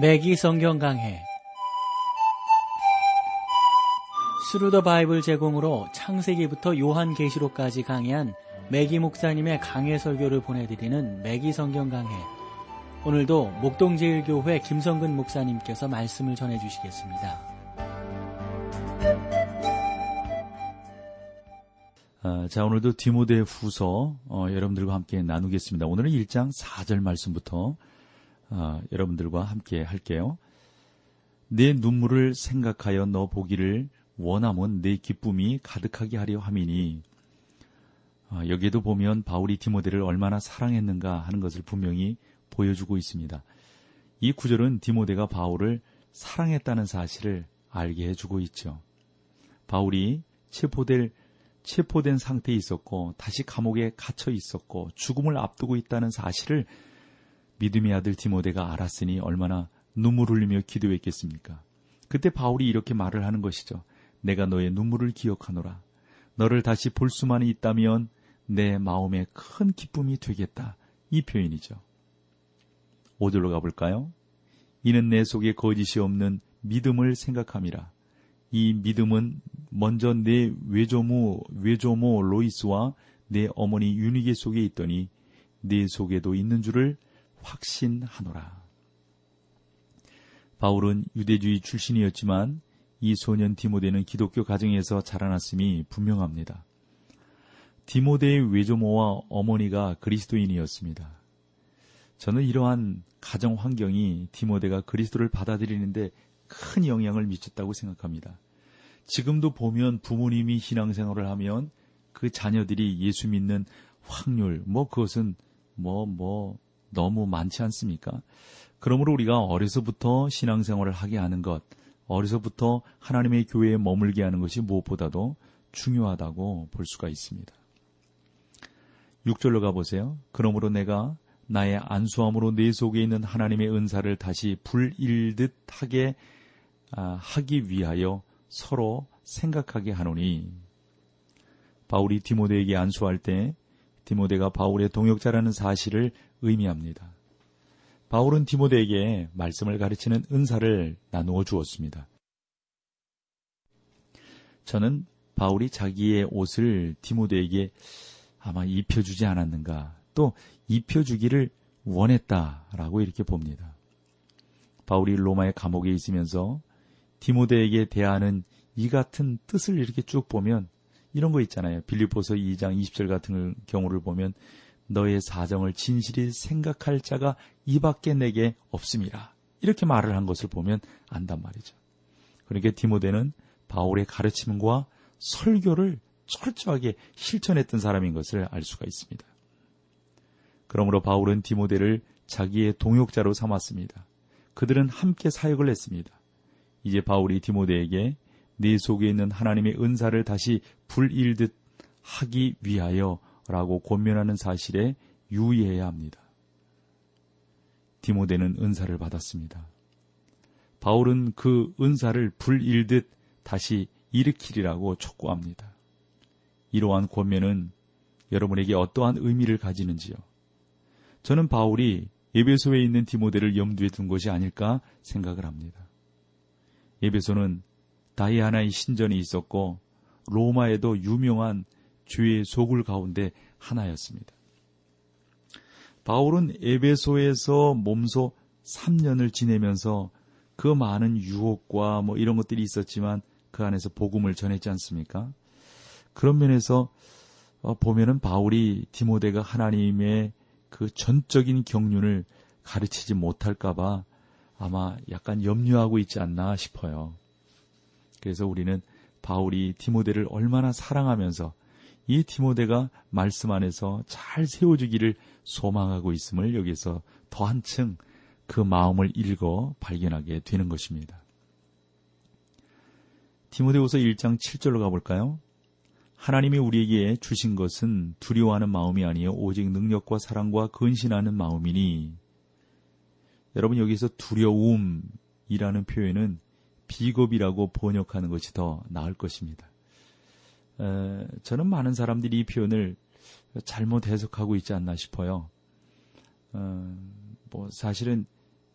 매기 성경 강해 Thru the Bible 제공으로 창세기부터 요한계시록까지 강해한 매기 목사님의 강해 설교를 보내드리는 매기 성경 강해 오늘도 목동제일교회 김성근 목사님께서 말씀을 전해주시겠습니다. 아, 자, 오늘도 디모데 후서 어, 여러분들과 함께 나누겠습니다. 오늘은 1장 4절 말씀부터 어, 여러분들과 함께 할게요. 내 눈물을 생각하여 너 보기를 원하면 내 기쁨이 가득하게 하려 함이니 어, 여기에도 보면 바울이 디모데를 얼마나 사랑했는가 하는 것을 분명히 보여주고 있습니다. 이 구절은 디모데가 바울을 사랑했다는 사실을 알게 해주고 있죠. 바울이 체포될 체포된 상태에 있었고 다시 감옥에 갇혀 있었고 죽음을 앞두고 있다는 사실을 믿음의 아들 디모데가 알았으니 얼마나 눈물 흘리며 기도했겠습니까? 그때 바울이 이렇게 말을 하는 것이죠. 내가 너의 눈물을 기억하노라. 너를 다시 볼 수만 있다면 내 마음에 큰 기쁨이 되겠다. 이 표현이죠. 5절로 가볼까요? 이는 내 속에 거짓이 없는 믿음을 생각함이라. 이 믿음은 먼저 내 외조모 외조모 로이스와 내 어머니 유니게 속에 있더니 내 속에도 있는 줄을 확신하노라. 바울은 유대주의 출신이었지만 이 소년 디모데는 기독교 가정에서 자라났음이 분명합니다. 디모데의 외조모와 어머니가 그리스도인이었습니다. 저는 이러한 가정 환경이 디모데가 그리스도를 받아들이는데 큰 영향을 미쳤다고 생각합니다. 지금도 보면 부모님이 신앙생활을 하면 그 자녀들이 예수 믿는 확률, 뭐 그것은 뭐, 뭐, 너무 많지 않습니까? 그러므로 우리가 어려서부터 신앙생활을 하게 하는 것, 어려서부터 하나님의 교회에 머물게 하는 것이 무엇보다도 중요하다고 볼 수가 있습니다. 6절로 가보세요. 그러므로 내가 나의 안수함으로 내 속에 있는 하나님의 은사를 다시 불일듯 하게 아, 하기 위하여 서로 생각하게 하노니 바울이 디모데에게 안수할 때 디모데가 바울의 동역자라는 사실을 의미합니다. 바울은 디모데에게 말씀을 가르치는 은사를 나누어 주었습니다. 저는 바울이 자기의 옷을 디모데에게 아마 입혀주지 않았는가 또 입혀주기를 원했다라고 이렇게 봅니다. 바울이 로마의 감옥에 있으면서 디모데에게 대하는 이 같은 뜻을 이렇게 쭉 보면 이런 거 있잖아요. 빌리포서 2장 20절 같은 경우를 보면 너의 사정을 진실히 생각할 자가 이밖에 내게 없습니다. 이렇게 말을 한 것을 보면 안단 말이죠. 그러니까 디모데는 바울의 가르침과 설교를 철저하게 실천했던 사람인 것을 알 수가 있습니다. 그러므로 바울은 디모데를 자기의 동역자로 삼았습니다. 그들은 함께 사역을 했습니다. 이제 바울이 디모데에게 네 속에 있는 하나님의 은사를 다시 불일듯 하기 위하여 라고 권면하는 사실에 유의해야 합니다. 디모데는 은사를 받았습니다. 바울은 그 은사를 불일듯 다시 일으키리라고 촉구합니다. 이러한 권면은 여러분에게 어떠한 의미를 가지는지요? 저는 바울이 에베소에 있는 디모데를 염두에 둔 것이 아닐까 생각을 합니다. 에베소는 다이아나의 신전이 있었고 로마에도 유명한 주의 소굴 가운데 하나였습니다. 바울은 에베소에서 몸소 3년을 지내면서 그 많은 유혹과 뭐 이런 것들이 있었지만 그 안에서 복음을 전했지 않습니까? 그런 면에서 어, 보면은 바울이 디모데가 하나님의 그 전적인 경륜을 가르치지 못할까봐 아마 약간 염려하고 있지 않나 싶어요. 그래서 우리는 바울이 디모데를 얼마나 사랑하면서 이 디모데가 말씀 안에서 잘 세워주기를 소망하고 있음을 여기서 더 한층 그 마음을 읽어 발견하게 되는 것입니다. 디모데후서 1장 7절로 가볼까요? 하나님이 우리에게 주신 것은 두려워하는 마음이 아니요 오직 능력과 사랑과 근신하는 마음이니 여러분 여기서 두려움이라는 표현은 비겁이라고 번역하는 것이 더 나을 것입니다. 에, 저는 많은 사람들이 이 표현을 잘못 해석하고 있지 않나 싶어요. 어, 뭐 사실은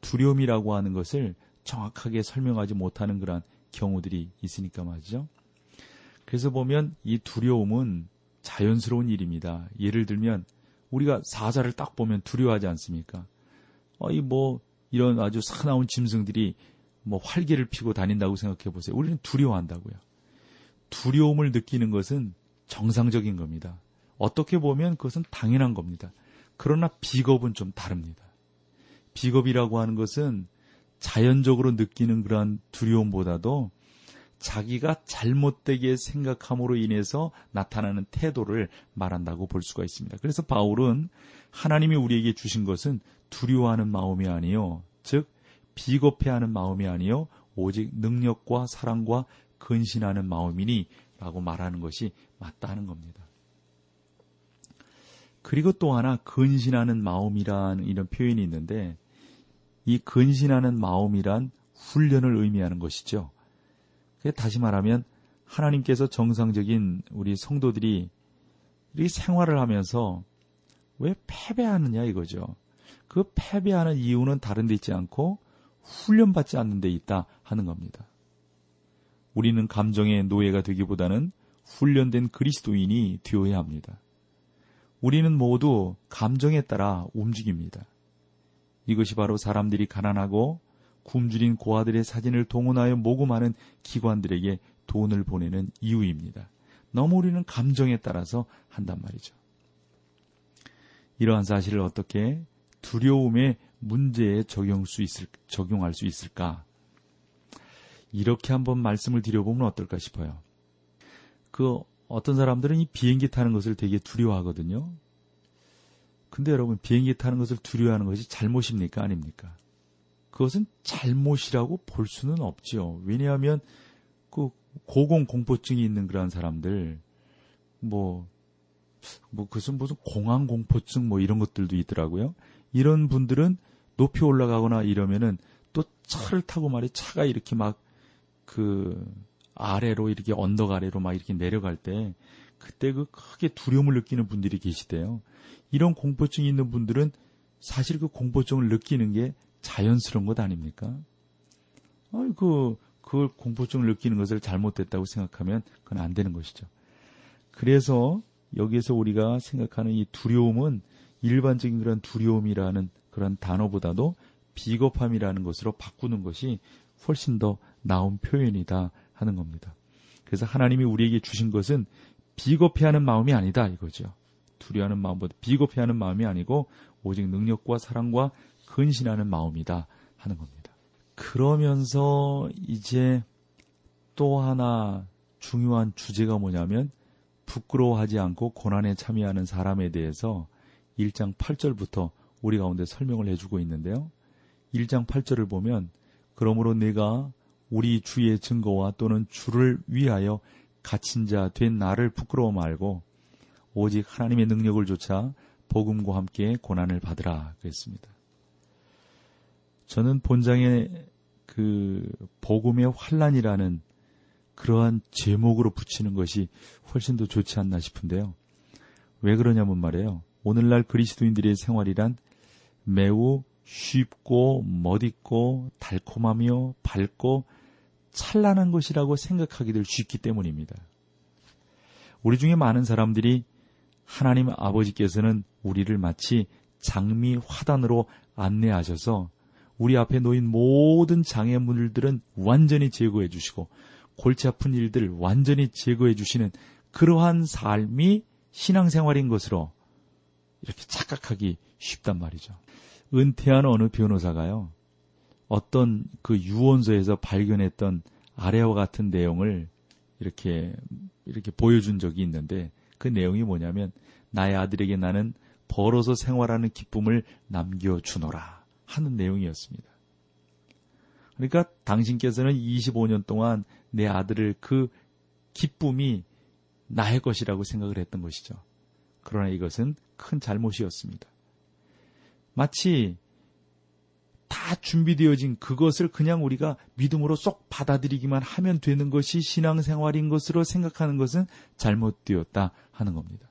두려움이라고 하는 것을 정확하게 설명하지 못하는 그런 경우들이 있으니까 말이죠. 그래서 보면 이 두려움은 자연스러운 일입니다. 예를 들면 우리가 사자를 딱 보면 두려워하지 않습니까? 어 이 뭐 이런 아주 사나운 짐승들이 뭐 활개를 피고 다닌다고 생각해 보세요. 우리는 두려워한다고요. 두려움을 느끼는 것은 정상적인 겁니다. 어떻게 보면 그것은 당연한 겁니다. 그러나 비겁은 좀 다릅니다. 비겁이라고 하는 것은 자연적으로 느끼는 그러한 두려움보다도 자기가 잘못되게 생각함으로 인해서 나타나는 태도를 말한다고 볼 수가 있습니다. 그래서 바울은 하나님이 우리에게 주신 것은 두려워하는 마음이 아니요. 즉, 비겁해하는 마음이 아니요. 오직 능력과 사랑과 근신하는 마음이니 라고 말하는 것이 맞다 하는 겁니다. 그리고 또 하나 근신하는 마음이란 이런 표현이 있는데 이 근신하는 마음이란 훈련을 의미하는 것이죠. 다시 말하면 하나님께서 정상적인 우리 성도들이 이 생활을 하면서 왜 패배하느냐 이거죠. 그 패배하는 이유는 다른 데 있지 않고 훈련받지 않는 데 있다 하는 겁니다. 우리는 감정의 노예가 되기보다는 훈련된 그리스도인이 되어야 합니다. 우리는 모두 감정에 따라 움직입니다. 이것이 바로 사람들이 가난하고 굶주린 고아들의 사진을 동원하여 모금하는 기관들에게 돈을 보내는 이유입니다. 너무 우리는 감정에 따라서 한단 말이죠. 이러한 사실을 어떻게 두려움의 문제에 적용 수 있을, 적용할 수 있을까? 이렇게 한번 말씀을 드려보면 어떨까 싶어요. 그 어떤 사람들은 이 비행기 타는 것을 되게 두려워하거든요. 근데 여러분 비행기 타는 것을 두려워하는 것이 잘못입니까 아닙니까? 그것은 잘못이라고 볼 수는 없지요. 왜냐하면 그 고공 공포증이 있는 그런 사람들 뭐뭐 뭐 그것은 무슨 공황 공포증 뭐 이런 것들도 있더라고요. 이런 분들은 높이 올라가거나 이러면은 또 차를 타고 말이 차가 이렇게 막 그 아래로 이렇게 언덕 아래로 막 이렇게 내려갈 때 그때 그 크게 두려움을 느끼는 분들이 계시대요. 이런 공포증이 있는 분들은 사실 그 공포증을 느끼는 게 자연스러운 것 아닙니까? 아이고, 그 공포증을 느끼는 것을 잘못됐다고 생각하면 그건 안 되는 것이죠. 그래서 여기에서 우리가 생각하는 이 두려움은 일반적인 그런 두려움이라는 그런 단어보다도 비겁함이라는 것으로 바꾸는 것이 훨씬 더 나은 표현이다 하는 겁니다. 그래서 하나님이 우리에게 주신 것은 비겁해하는 마음이 아니다 이거죠. 두려워하는 마음보다 비겁해하는 마음이 아니고 오직 능력과 사랑과 근신하는 마음이다 하는 겁니다. 그러면서 이제 또 하나 중요한 주제가 뭐냐면 부끄러워하지 않고 고난에 참여하는 사람에 대해서 1장 8절부터 우리 가운데 설명을 해주고 있는데요. 1장 8절을 보면 그러므로 내가 우리 주의 증거와 또는 주를 위하여 갇힌 자 된 나를 부끄러워 말고 오직 하나님의 능력을 조차 복음과 함께 고난을 받으라 그랬습니다. 저는 본장에 그 복음의 환란이라는 그러한 제목으로 붙이는 것이 훨씬 더 좋지 않나 싶은데요. 왜 그러냐면 말이에요. 오늘날 그리스도인들의 생활이란 매우 쉽고 멋있고 달콤하며 밝고 찬란한 것이라고 생각하기들 쉽기 때문입니다. 우리 중에 많은 사람들이 하나님 아버지께서는 우리를 마치 장미 화단으로 안내하셔서 우리 앞에 놓인 모든 장애물들은 완전히 제거해 주시고 골치 아픈 일들 완전히 제거해 주시는 그러한 삶이 신앙생활인 것으로 이렇게 착각하기 쉽단 말이죠. 은퇴한 어느 변호사가요. 어떤 그 유언서에서 발견했던 아래와 같은 내용을 이렇게 이렇게 보여준 적이 있는데 그 내용이 뭐냐면 나의 아들에게 나는 벌어서 생활하는 기쁨을 남겨주노라 하는 내용이었습니다. 그러니까 당신께서는 25년 동안 내 아들을 그 기쁨이 나의 것이라고 생각을 했던 것이죠. 그러나 이것은 큰 잘못이었습니다. 마치 다 준비되어진 그것을 그냥 우리가 믿음으로 쏙 받아들이기만 하면 되는 것이 신앙생활인 것으로 생각하는 것은 잘못되었다 하는 겁니다.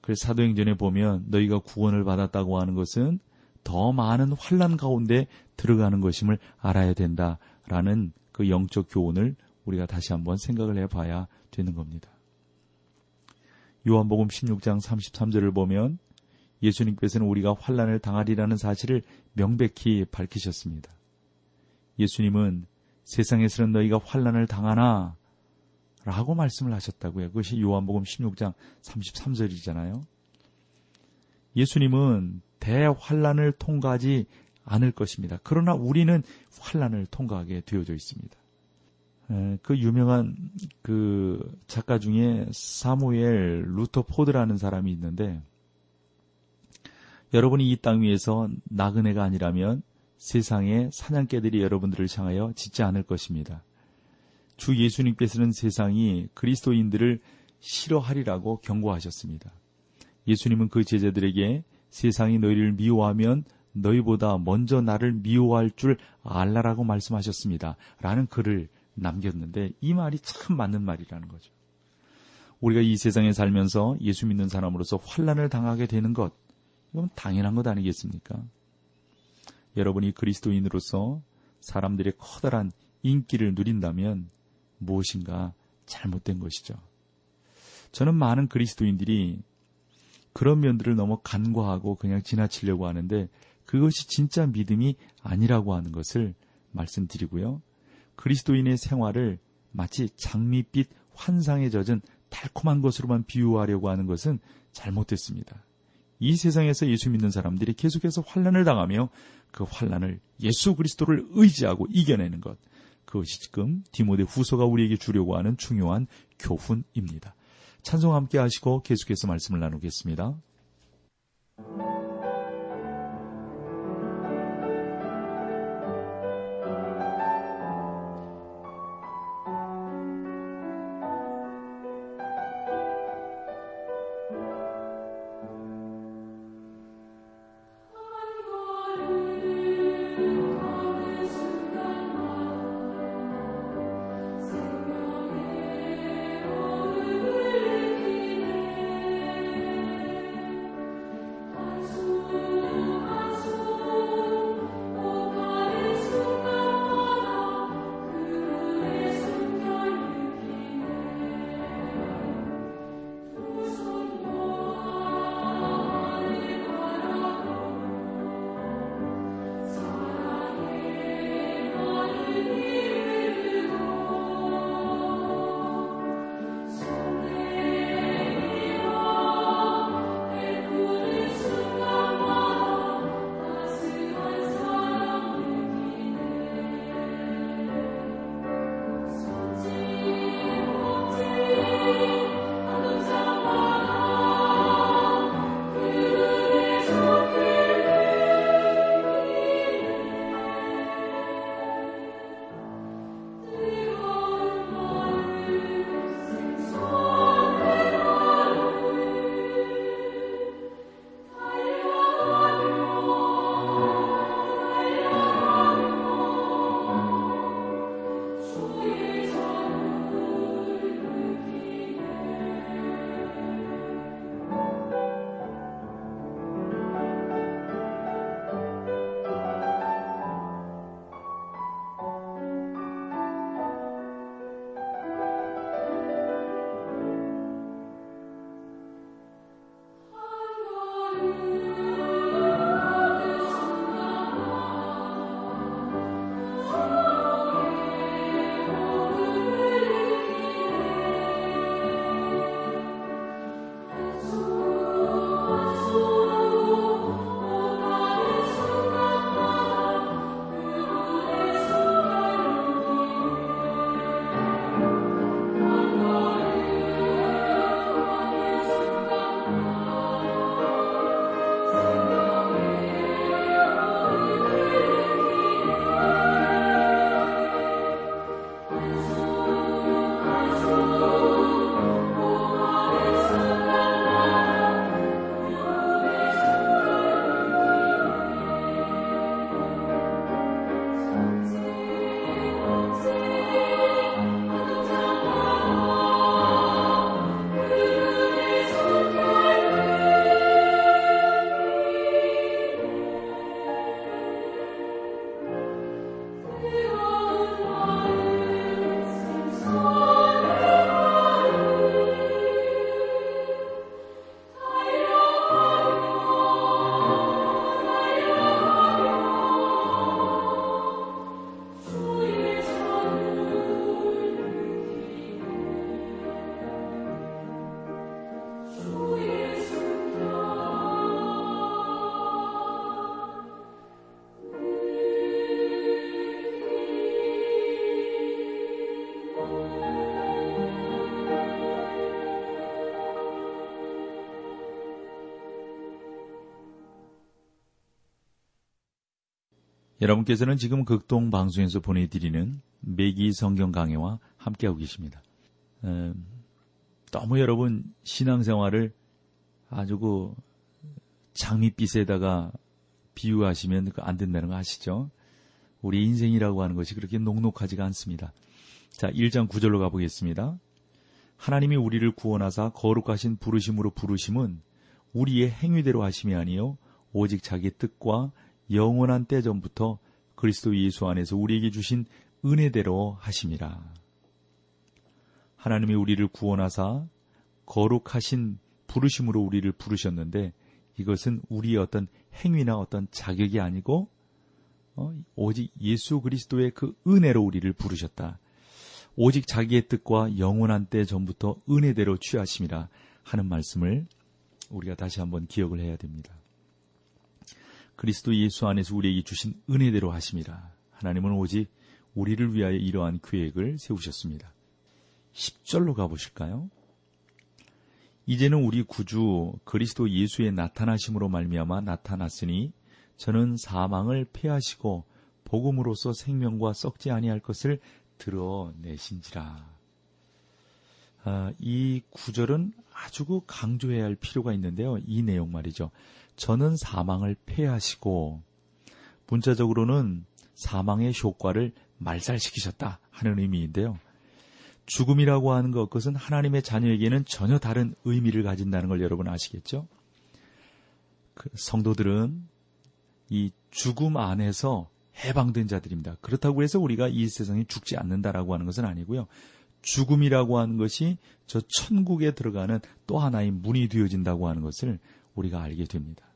그래서 사도행전에 보면 너희가 구원을 받았다고 하는 것은 더 많은 환란 가운데 들어가는 것임을 알아야 된다라는 그 영적 교훈을 우리가 다시 한번 생각을 해봐야 되는 겁니다. 요한복음 16장 33절을 보면 예수님께서는 우리가 환란을 당하리라는 사실을 명백히 밝히셨습니다. 예수님은 세상에서는 너희가 환란을 당하나 라고 말씀을 하셨다고요. 그것이 요한복음 16장 33절이잖아요. 예수님은 대환란을 통과하지 않을 것입니다. 그러나 우리는 환란을 통과하게 되어져 있습니다. 그 유명한 그 작가 중에 사무엘 루터 포드라는 사람이 있는데 여러분이 이 땅 위에서 나그네가 아니라면 세상의 사냥개들이 여러분들을 향하여 짖지 않을 것입니다. 주 예수님께서는 세상이 그리스도인들을 싫어하리라고 경고하셨습니다. 예수님은 그 제자들에게 세상이 너희를 미워하면 너희보다 먼저 나를 미워할 줄 알라라고 말씀하셨습니다. 라는 글을 남겼는데 이 말이 참 맞는 말이라는 거죠. 우리가 이 세상에 살면서 예수 믿는 사람으로서 환란을 당하게 되는 것 이건 당연한 것 아니겠습니까? 여러분이 그리스도인으로서 사람들의 커다란 인기를 누린다면 무엇인가 잘못된 것이죠. 저는 많은 그리스도인들이 그런 면들을 너무 간과하고 그냥 지나치려고 하는데 그것이 진짜 믿음이 아니라고 하는 것을 말씀드리고요. 그리스도인의 생활을 마치 장밋빛 환상에 젖은 달콤한 것으로만 비유하려고 하는 것은 잘못됐습니다. 이 세상에서 예수 믿는 사람들이 계속해서 환란을 당하며 그 환란을 예수 그리스도를 의지하고 이겨내는 것. 그것이 지금 디모데 후서가 우리에게 주려고 하는 중요한 교훈입니다. 찬송 함께 하시고 계속해서 말씀을 나누겠습니다. 여러분께서는 지금 극동 방송에서 보내드리는 매기 성경 강해와 함께하고 계십니다. 음, 너무 여러분 신앙생활을 아주 그 장밋빛에다가 비유하시면 그안 된다는 거 아시죠? 우리 인생이라고 하는 것이 그렇게 녹록하지가 않습니다. 자, 1장 9절로 가보겠습니다. 하나님이 우리를 구원하사 거룩하신 부르심으로 부르심은 우리의 행위대로 하심이 아니요 오직 자기 뜻과 영원한 때 전부터 그리스도 예수 안에서 우리에게 주신 은혜대로 하심이라. 하나님이 우리를 구원하사 거룩하신 부르심으로 우리를 부르셨는데 이것은 우리의 어떤 행위나 어떤 자격이 아니고 어, 오직 예수 그리스도의 그 은혜로 우리를 부르셨다. 오직 자기의 뜻과 영원한 때 전부터 은혜대로 취하심이라 하는 말씀을 우리가 다시 한번 기억을 해야 됩니다. 그리스도 예수 안에서 우리에게 주신 은혜대로 하심이라. 하나님은 오직 우리를 위하여 이러한 계획을 세우셨습니다. 10절로 가보실까요? 이제는 우리 구주 그리스도 예수의 나타나심으로 말미암아 나타났으니 저는 사망을 패하시고 복음으로서 생명과 썩지 아니할 것을 드러내신지라. 아, 이 구절은 아주 강조해야 할 필요가 있는데요. 이 내용 말이죠. 저는 사망을 패하시고 문자적으로는 사망의 효과를 말살시키셨다 하는 의미인데요. 죽음이라고 하는 것, 그것은 하나님의 자녀에게는 전혀 다른 의미를 가진다는 걸 여러분 아시겠죠? 그 성도들은 이 죽음 안에서 해방된 자들입니다. 그렇다고 해서 우리가 이 세상에 죽지 않는다라고 하는 것은 아니고요. 죽음이라고 하는 것이 저 천국에 들어가는 또 하나의 문이 되어진다고 하는 것을 우리가 알게 됩니다.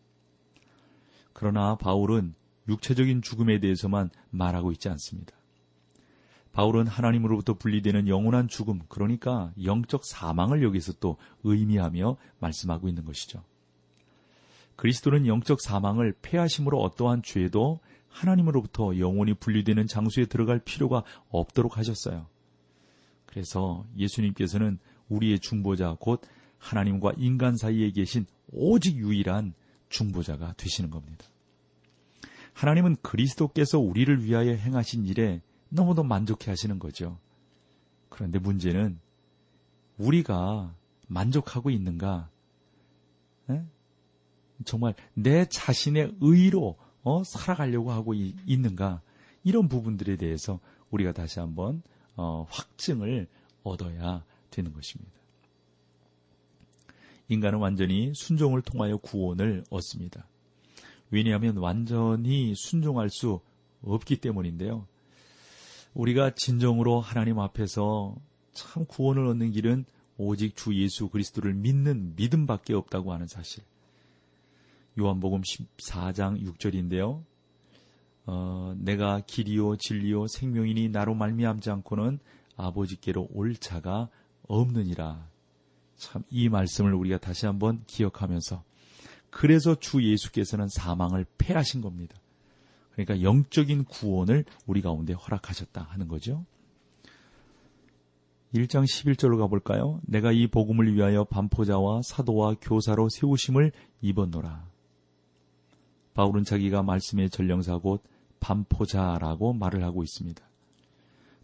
그러나 바울은 육체적인 죽음에 대해서만 말하고 있지 않습니다. 바울은 하나님으로부터 분리되는 영원한 죽음, 그러니까 영적 사망을 여기서 또 의미하며 말씀하고 있는 것이죠. 그리스도는 영적 사망을 폐하심으로 어떠한 죄도 하나님으로부터 영원히 분리되는 장소에 들어갈 필요가 없도록 하셨어요. 그래서 예수님께서는 우리의 중보자 곧 하나님과 인간 사이에 계신 오직 유일한 중보자가 되시는 겁니다. 하나님은 그리스도께서 우리를 위하여 행하신 일에 너무도 만족해 하시는 거죠. 그런데 문제는 우리가 만족하고 있는가? 에? 정말 내 자신의 의로 어, 살아가려고 하고 이, 있는가? 이런 부분들에 대해서 우리가 다시 한번 어, 확증을 얻어야 되는 것입니다. 인간은 완전히 순종을 통하여 구원을 얻습니다. 왜냐하면 완전히 순종할 수 없기 때문인데요. 우리가 진정으로 하나님 앞에서 참 구원을 얻는 길은 오직 주 예수 그리스도를 믿는 믿음밖에 없다고 하는 사실. 요한복음 14장 6절인데요. 어, 내가 길이요 진리요 생명이니 나로 말미암지 않고는 아버지께로 올 자가 없느니라. 참 이 말씀을 우리가 다시 한번 기억하면서 그래서 주 예수께서는 사망을 패하신 겁니다. 그러니까 영적인 구원을 우리 가운데 허락하셨다 하는 거죠. 1장 11절로 가볼까요? 내가 이 복음을 위하여 반포자와 사도와 교사로 세우심을 입었노라. 바울은 자기가 말씀의 전령사 곧 반포자라고 말을 하고 있습니다.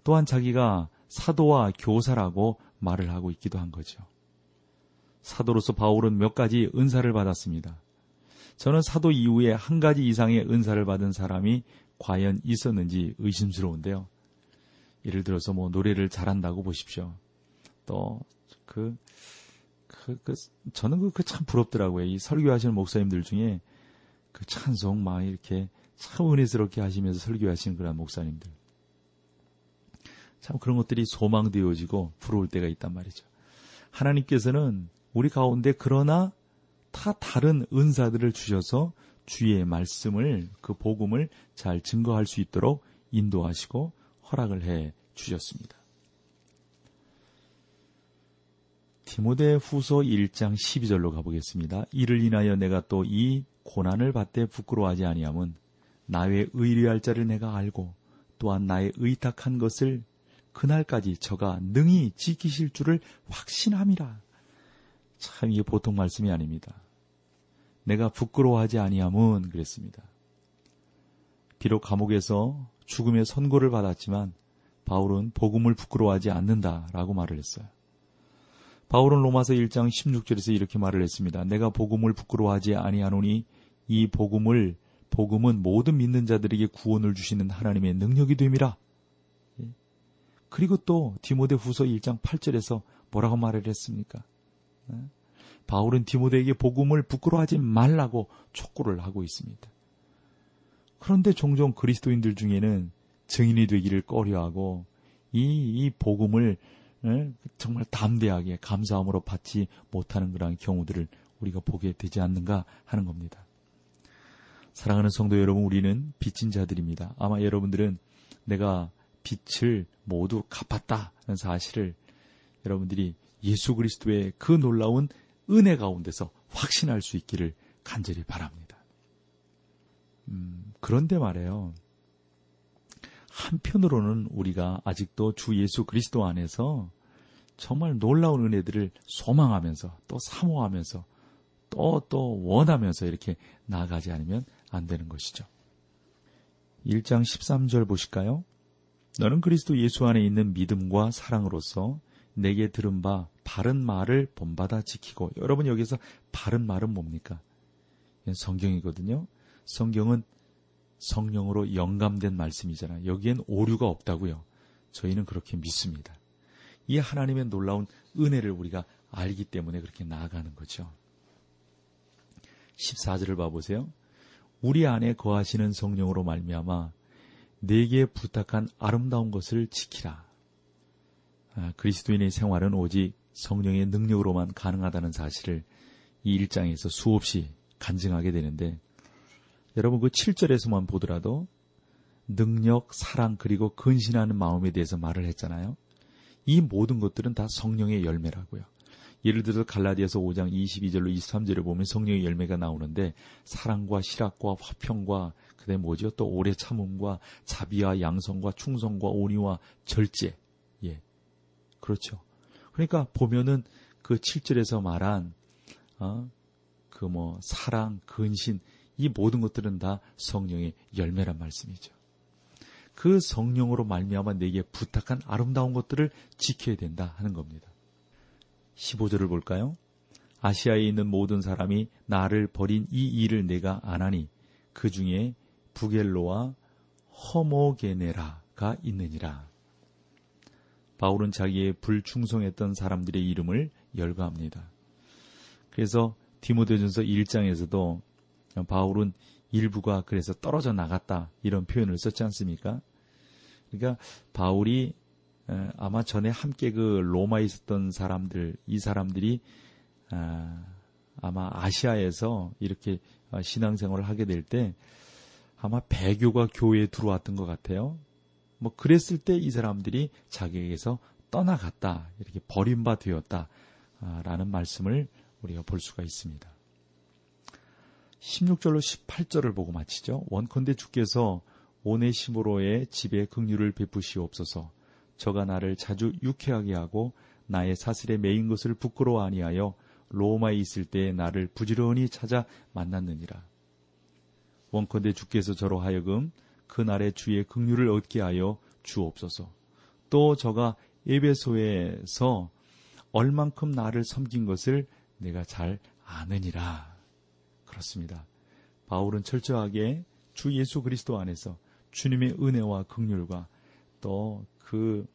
또한 자기가 사도와 교사라고 말을 하고 있기도 한 거죠. 사도로서 바울은 몇 가지 은사를 받았습니다. 저는 사도 이후에 한 가지 이상의 은사를 받은 사람이 과연 있었는지 의심스러운데요. 예를 들어서 뭐 노래를 잘한다고 보십시오. 또 그, 그, 그 저는 그, 그참 부럽더라고요. 이 설교하시는 목사님들 중에 그 찬송 막 이렇게 참 은혜스럽게 하시면서 설교하시는 그런 목사님들. 참 그런 것들이 소망되어지고 부러울 때가 있단 말이죠. 하나님께서는 우리 가운데 그러나 다 다른 은사들을 주셔서 주의 말씀을 그 복음을 잘 증거할 수 있도록 인도하시고 허락을 해 주셨습니다. 디모데 후서 1장 12절로 가보겠습니다. 이를 인하여 내가 또 이 고난을 받되 부끄러워하지 아니함은 나의 의뢰할 자를 내가 알고 또한 나의 의탁한 것을 그날까지 저가 능히 지키실 줄을 확신함이라. 참 이게 보통 말씀이 아닙니다. 내가 부끄러워하지 아니함은 그랬습니다. 비록 감옥에서 죽음의 선고를 받았지만 바울은 복음을 부끄러워하지 않는다라고 말을 했어요. 바울은 로마서 1장 16절에서 이렇게 말을 했습니다. 내가 복음을 부끄러워하지 아니하노니 이 복음을 복음은 모든 믿는 자들에게 구원을 주시는 하나님의 능력이 됨이라. 예. 그리고 또 디모데 후서 1장 8절에서 뭐라고 말을 했습니까? 예. 바울은 디모데에게 복음을 부끄러워하지 말라고 촉구를 하고 있습니다. 그런데 종종 그리스도인들 중에는 증인이 되기를 꺼려하고 이, 이 복음을 예, 정말 담대하게 감사함으로 받지 못하는 그러한 경우들을 우리가 보게 되지 않는가 하는 겁니다. 사랑하는 성도 여러분, 우리는 빚진 자들입니다. 아마 여러분들은 내가 빚을 모두 갚았다는 사실을 여러분들이 예수 그리스도의 그 놀라운 은혜 가운데서 확신할 수 있기를 간절히 바랍니다. 음, 그런데 말이에요. 한편으로는 우리가 아직도 주 예수 그리스도 안에서 정말 놀라운 은혜들을 소망하면서 또 사모하면서 또또 원하면서 이렇게 나아가지 않으면 안 되는 것이죠. 1장 13절 보실까요? 너는 그리스도 예수 안에 있는 믿음과 사랑으로서 내게 들은 바 바른 말을 본받아 지키고 여러분 여기서 바른 말은 뭡니까? 성경이거든요. 성경은 성령으로 영감된 말씀이잖아요. 여기엔 오류가 없다고요. 저희는 그렇게 믿습니다. 이 하나님의 놀라운 은혜를 우리가 알기 때문에 그렇게 나아가는 거죠. 14절을 봐보세요. 우리 안에 거하시는 성령으로 말미암아 내게 부탁한 아름다운 것을 지키라. 아, 그리스도인의 생활은 오직 성령의 능력으로만 가능하다는 사실을 이 일장에서 수없이 간증하게 되는데 여러분 그 7절에서만 보더라도 능력, 사랑 그리고 근신하는 마음에 대해서 말을 했잖아요. 이 모든 것들은 다 성령의 열매라고요. 예를 들어서 갈라디아서 5장 22절로 23절을 보면 성령의 열매가 나오는데 사랑과 실학과 화평과 그다음에 뭐죠? 또 오래 참음과 자비와 양성과 충성과 온유와 절제. 예. 그렇죠. 그러니까 보면은 그 7절에서 말한 어, 그 뭐 사랑, 근신 이 모든 것들은 다 성령의 열매란 말씀이죠. 그 성령으로 말미암아 내게 부탁한 아름다운 것들을 지켜야 된다 하는 겁니다. 15절을 볼까요? 아시아에 있는 모든 사람이 나를 버린 이 일을 내가 안 하니 그 중에 부겔로와 허모게네라가 있느니라. 바울은 자기의 불충성했던 사람들의 이름을 열거합니다. 그래서 디모데전서 1장에서도 바울은 일부가 그래서 떨어져 나갔다 이런 표현을 썼지 않습니까? 그러니까 바울이 아마 전에 함께 그 로마에 있었던 사람들 이 사람들이 아, 아마 아시아에서 이렇게 어, 신앙생활을 하게 될 때 아마 배교가 교회에 들어왔던 것 같아요. 뭐 그랬을 때 이 사람들이 자기에게서 떠나갔다 이렇게 버림바 되었다 라는 말씀을 우리가 볼 수가 있습니다. 16절로 18절을 보고 마치죠. 원컨대 주께서 오네시모로의 집에 긍휼을 베푸시옵소서. 저가 나를 자주 유쾌하게 하고 나의 사슬에 매인 것을 부끄러워 아니하여 로마에 있을 때 나를 부지런히 찾아 만났느니라. 원컨대 주께서 저로 하여금 그날의 주의 긍휼을 얻게 하여 주옵소서. 또 저가 에베소에서 얼만큼 나를 섬긴 것을 내가 잘 아느니라. 그렇습니다. 바울은 철저하게 주 예수 그리스도 안에서 주님의 은혜와 긍휼과 또그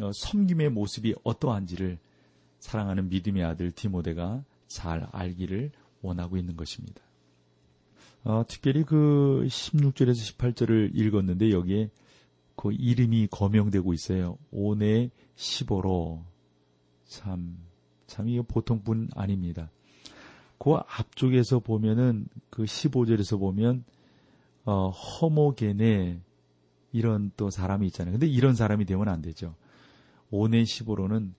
어, 섬김의 모습이 어떠한지를 사랑하는 믿음의 아들 디모데가 잘 알기를 원하고 있는 것입니다. 어, 특별히 그 16절에서 18절을 읽었는데 여기에 그 이름이 거명되고 있어요. 오네 15로. 참, 참 이거 보통 분 아닙니다. 그 앞쪽에서 보면은 그 15절에서 보면 어, 허모게네 이런 또 사람이 있잖아요. 근데 이런 사람이 되면 안 되죠. 오네 15로는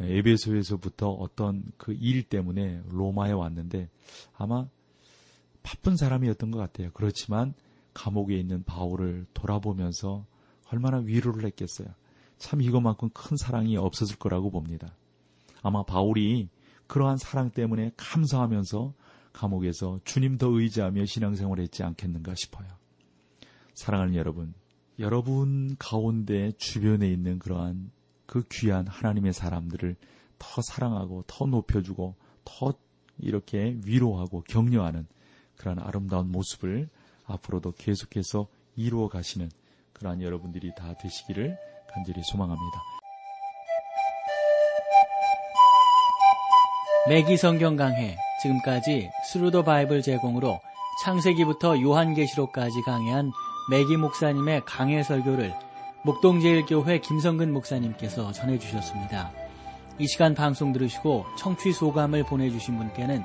에베소에서부터 어떤 그 일 때문에 로마에 왔는데 아마 바쁜 사람이었던 것 같아요. 그렇지만 감옥에 있는 바울을 돌아보면서 얼마나 위로를 했겠어요. 참 이것만큼 큰 사랑이 없었을 거라고 봅니다. 아마 바울이 그러한 사랑 때문에 감사하면서 감옥에서 주님 더 의지하며 신앙생활을 했지 않겠는가 싶어요. 사랑하는 여러분, 여러분 가운데 주변에 있는 그러한 그 귀한 하나님의 사람들을 더 사랑하고 더 높여주고 더 이렇게 위로하고 격려하는 그러한 아름다운 모습을 앞으로도 계속해서 이루어 가시는 그러한 여러분들이 다 되시기를 간절히 소망합니다. 매기 성경 강해 지금까지 Thru the Bible 제공으로 창세기부터 요한계시록까지 강해한 매기 목사님의 강해 설교를 목동제일교회 김성근 목사님께서 전해주셨습니다. 이 시간 방송 들으시고 청취 소감을 보내주신 분께는